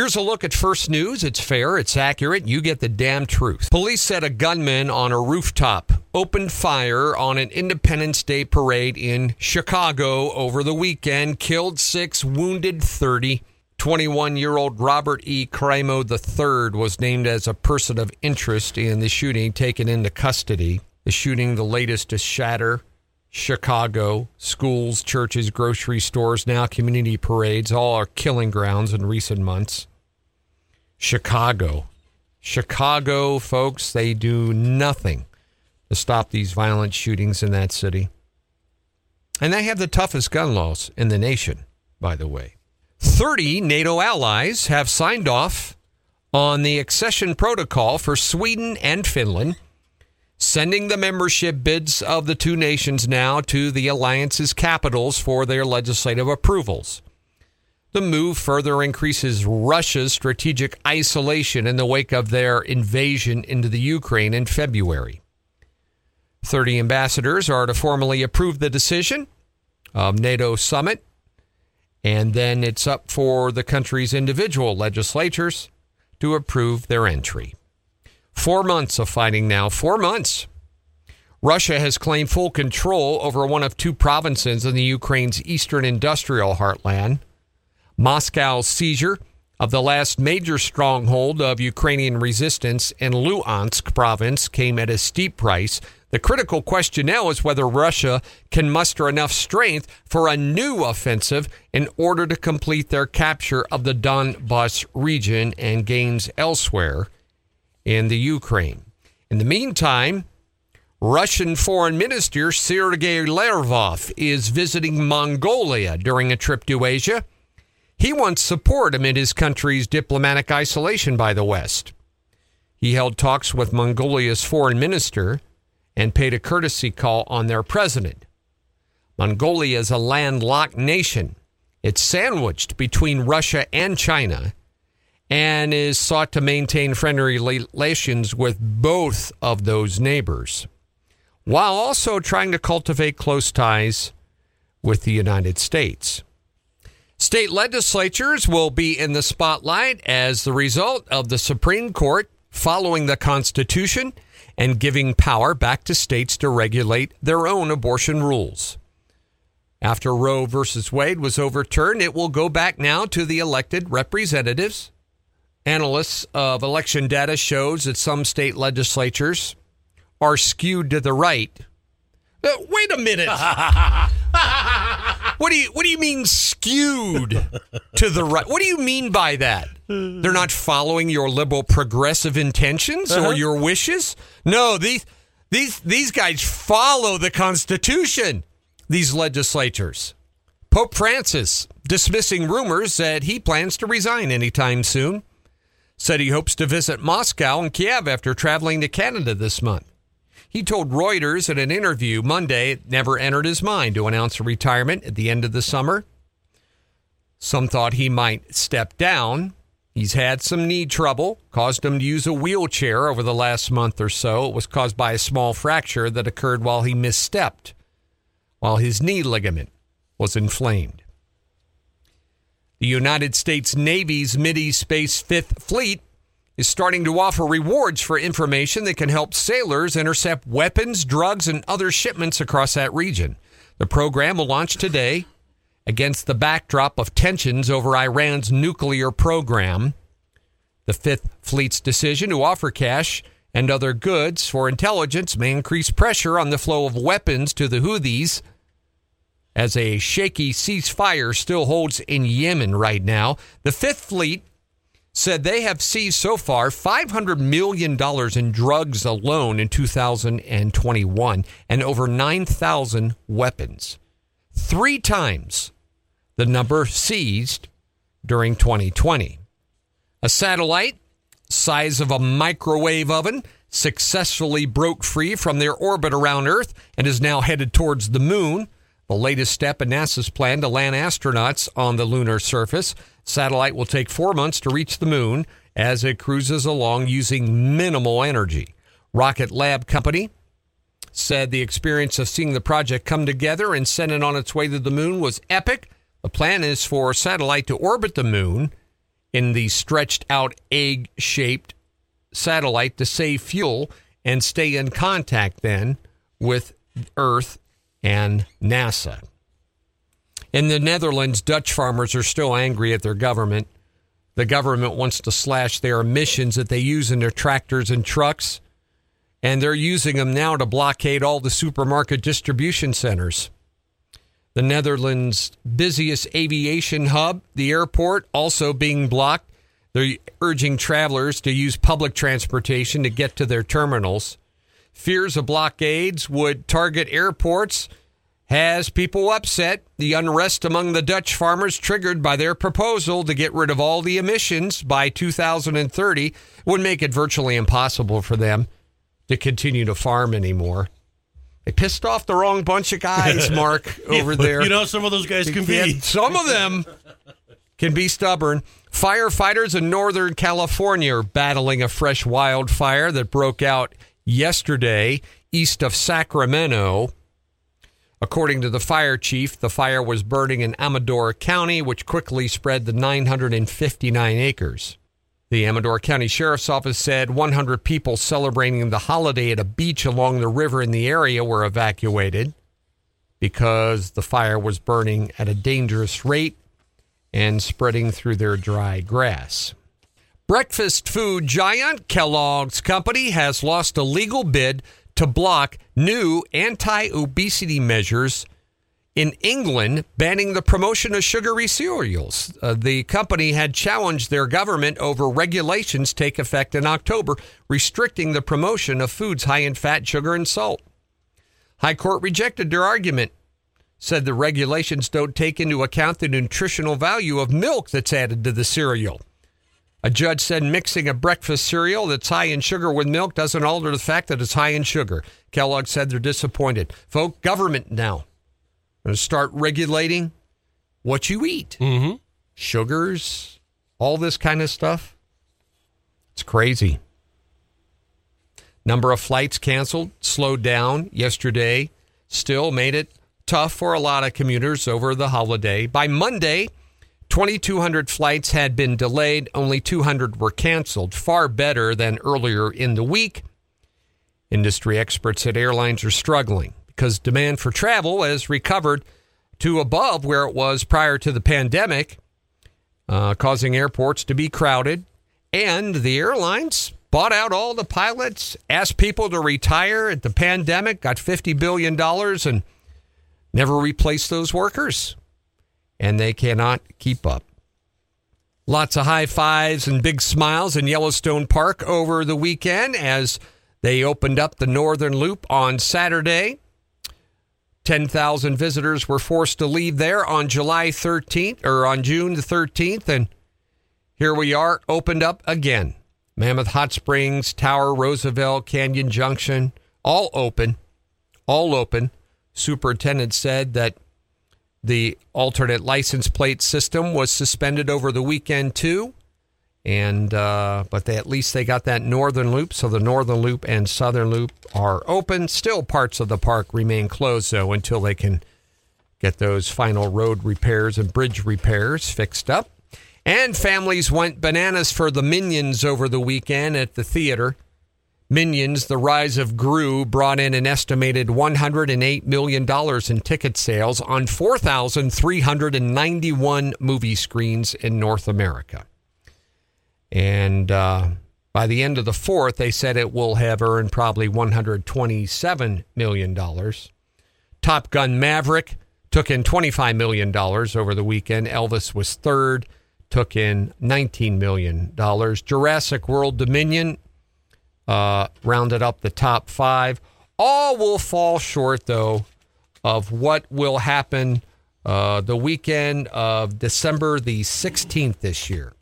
Here's a look at First News. It's fair, it's accurate, you get the damn truth. Police said a gunman on a rooftop opened fire on an Independence Day parade in Chicago over the weekend, killed six, wounded 30. 21 year old Robert E. Crimo III was named as a person of interest in the shooting, taken into custody. The shooting, the latest to shatter Chicago, schools, churches, grocery stores, now community parades, all are killing grounds in recent months. Chicago. Chicago, folks, they do nothing to stop these violent shootings in that city. And they have the toughest gun laws in the nation, by the way. 30 NATO allies have signed off on the accession protocol for Sweden and Finland sending the membership bids of the two nations now to the alliance's capitals for their legislative approvals. The move further increases Russia's strategic isolation in the wake of their invasion into the Ukraine in February. 30 ambassadors are to formally approve the decision of NATO summit, and then it's up for the country's individual legislatures to approve their entry. Four months of fighting now. Four months. Russia has claimed full control over one of two provinces in the Ukraine's eastern industrial heartland. Moscow's seizure of the last major stronghold of Ukrainian resistance in Luhansk province came at a steep price. The critical question now is whether Russia can muster enough strength for a new offensive in order to complete their capture of the Donbas region and gains elsewhere in the Ukraine. In the meantime, Russian Foreign Minister Sergei Lavrov is visiting Mongolia during a trip to Asia. He wants support amid his country's diplomatic isolation by the West. He held talks with Mongolia's foreign minister and paid a courtesy call on their president. Mongolia is a landlocked nation. It's sandwiched between Russia and China and is sought to maintain friendly relations with both of those neighbors, while also trying to cultivate close ties with the United States. State legislatures will be in the spotlight as the result of the Supreme Court following the Constitution and giving power back to states to regulate their own abortion rules. After Roe v. Wade was overturned, it will go back now to the elected representatives analysts of election data shows that some state legislatures are skewed to the right. Uh, wait a minute. what do you what do you mean skewed to the right? What do you mean by that? They're not following your liberal progressive intentions uh-huh. or your wishes? No, these these these guys follow the Constitution. These legislatures. Pope Francis dismissing rumors that he plans to resign anytime soon said he hopes to visit Moscow and Kiev after traveling to Canada this month. He told Reuters in an interview Monday it never entered his mind to announce a retirement at the end of the summer. Some thought he might step down. He's had some knee trouble, caused him to use a wheelchair over the last month or so. It was caused by a small fracture that occurred while he misstepped, while his knee ligament was inflamed. The United States Navy's Mid Space Fifth Fleet is starting to offer rewards for information that can help sailors intercept weapons, drugs, and other shipments across that region. The program will launch today against the backdrop of tensions over Iran's nuclear program. The Fifth Fleet's decision to offer cash and other goods for intelligence may increase pressure on the flow of weapons to the Houthis as a shaky ceasefire still holds in Yemen right now. The Fifth Fleet said they have seized so far $500 million in drugs alone in 2021 and over 9,000 weapons. Three times the number seized during 2020. A satellite size of a microwave oven successfully broke free from their orbit around Earth and is now headed towards the moon the latest step in NASA's plan to land astronauts on the lunar surface. Satellite will take four months to reach the moon as it cruises along using minimal energy. Rocket Lab Company said the experience of seeing the project come together and send it on its way to the moon was epic. The plan is for a satellite to orbit the moon in the stretched out egg shaped satellite to save fuel and stay in contact then with Earth and NASA. In the Netherlands, Dutch farmers are still angry at their government. The government wants to slash their emissions that they use in their tractors and trucks, and they're using them now to blockade all the supermarket distribution centers. The Netherlands' busiest aviation hub, the airport, also being blocked. They're urging travelers to use public transportation to get to their terminals. Fears of blockades would target airports has people upset. The unrest among the Dutch farmers, triggered by their proposal to get rid of all the emissions by 2030, would make it virtually impossible for them to continue to farm anymore. They pissed off the wrong bunch of guys, Mark, over there. You know, some of those guys can be. some of them can be stubborn. Firefighters in Northern California are battling a fresh wildfire that broke out yesterday east of Sacramento. According to the fire chief, the fire was burning in Amador County, which quickly spread to 959 acres. The Amador County Sheriff's Office said 100 people celebrating the holiday at a beach along the river in the area were evacuated because the fire was burning at a dangerous rate and spreading through their dry grass. Breakfast food giant Kellogg's Company has lost a legal bid to block new anti obesity measures in England banning the promotion of sugary cereals. Uh, the company had challenged their government over regulations take effect in October restricting the promotion of foods high in fat, sugar, and salt. High Court rejected their argument, said the regulations don't take into account the nutritional value of milk that's added to the cereal. A judge said mixing a breakfast cereal that's high in sugar with milk doesn't alter the fact that it's high in sugar. Kellogg said they're disappointed. Folk, government now going to start regulating what you eat. Mm-hmm. Sugars, all this kind of stuff. It's crazy. Number of flights canceled, slowed down yesterday, still made it tough for a lot of commuters over the holiday. By Monday, 2,200 flights had been delayed, only 200 were canceled, far better than earlier in the week. Industry experts said airlines are struggling because demand for travel has recovered to above where it was prior to the pandemic, uh, causing airports to be crowded. And the airlines bought out all the pilots, asked people to retire at the pandemic, got $50 billion, and never replaced those workers and they cannot keep up. Lots of high fives and big smiles in Yellowstone Park over the weekend as they opened up the Northern Loop on Saturday. 10,000 visitors were forced to leave there on July 13th or on June the 13th. And here we are, opened up again. Mammoth Hot Springs, Tower, Roosevelt, Canyon Junction, all open. All open. Superintendent said that the alternate license plate system was suspended over the weekend too, and uh, but they at least they got that northern loop. So the northern loop and southern loop are open. Still, parts of the park remain closed though until they can get those final road repairs and bridge repairs fixed up. And families went bananas for the Minions over the weekend at the theater. Minions, The Rise of Gru brought in an estimated $108 million in ticket sales on 4,391 movie screens in North America. And uh, by the end of the fourth, they said it will have earned probably $127 million. Top Gun Maverick took in $25 million over the weekend. Elvis was third, took in $19 million. Jurassic World Dominion uh, rounded up the top five. All will fall short, though, of what will happen uh, the weekend of December the 16th this year,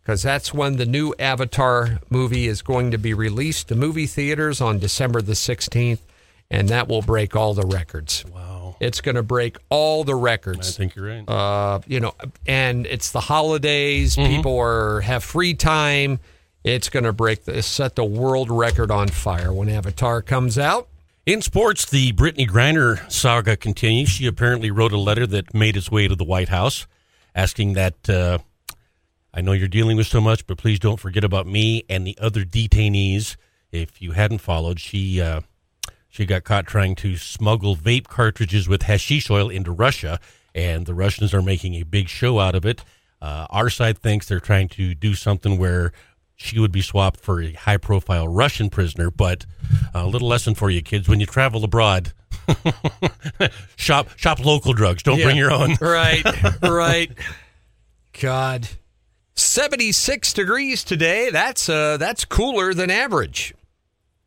because that's when the new Avatar movie is going to be released to movie theaters on December the 16th, and that will break all the records. Wow. It's going to break all the records. I think you're right. Uh, you know, and it's the holidays. Mm-hmm. People are have free time. It's going to break the, set the world record on fire when Avatar comes out. In sports, the Brittney Griner saga continues. She apparently wrote a letter that made its way to the White House asking that uh, I know you're dealing with so much, but please don't forget about me and the other detainees. If you hadn't followed, she uh, she got caught trying to smuggle vape cartridges with hashish oil into Russia, and the Russians are making a big show out of it. Uh, our side thinks they're trying to do something where she would be swapped for a high profile Russian prisoner. But a little lesson for you kids when you travel abroad. shop shop local drugs. Don't Yeah. bring your own. Right, right. God. 76 degrees today. That's uh that's cooler than average.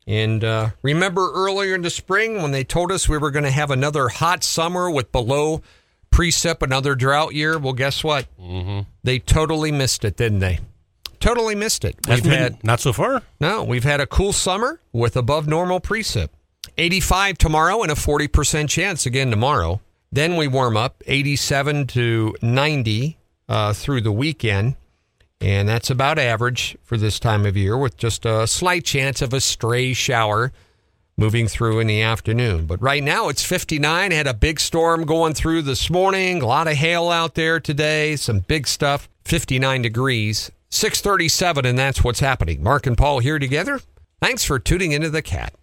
And uh, remember earlier in the spring when they told us we were going to have another hot summer with below precip, another drought year? Well, guess what? Mm-hmm. They totally missed it, didn't they? Totally missed it. We've Hasn't had not so far. no, we've had a cool summer with above normal precip. 85 tomorrow and a 40% chance again tomorrow. Then we warm up 87 to 90 uh, through the weekend. And that's about average for this time of year with just a slight chance of a stray shower moving through in the afternoon. But right now it's 59. Had a big storm going through this morning. A lot of hail out there today. Some big stuff. 59 degrees. 637 and that's what's happening. Mark and Paul here together. Thanks for tuning into the cat.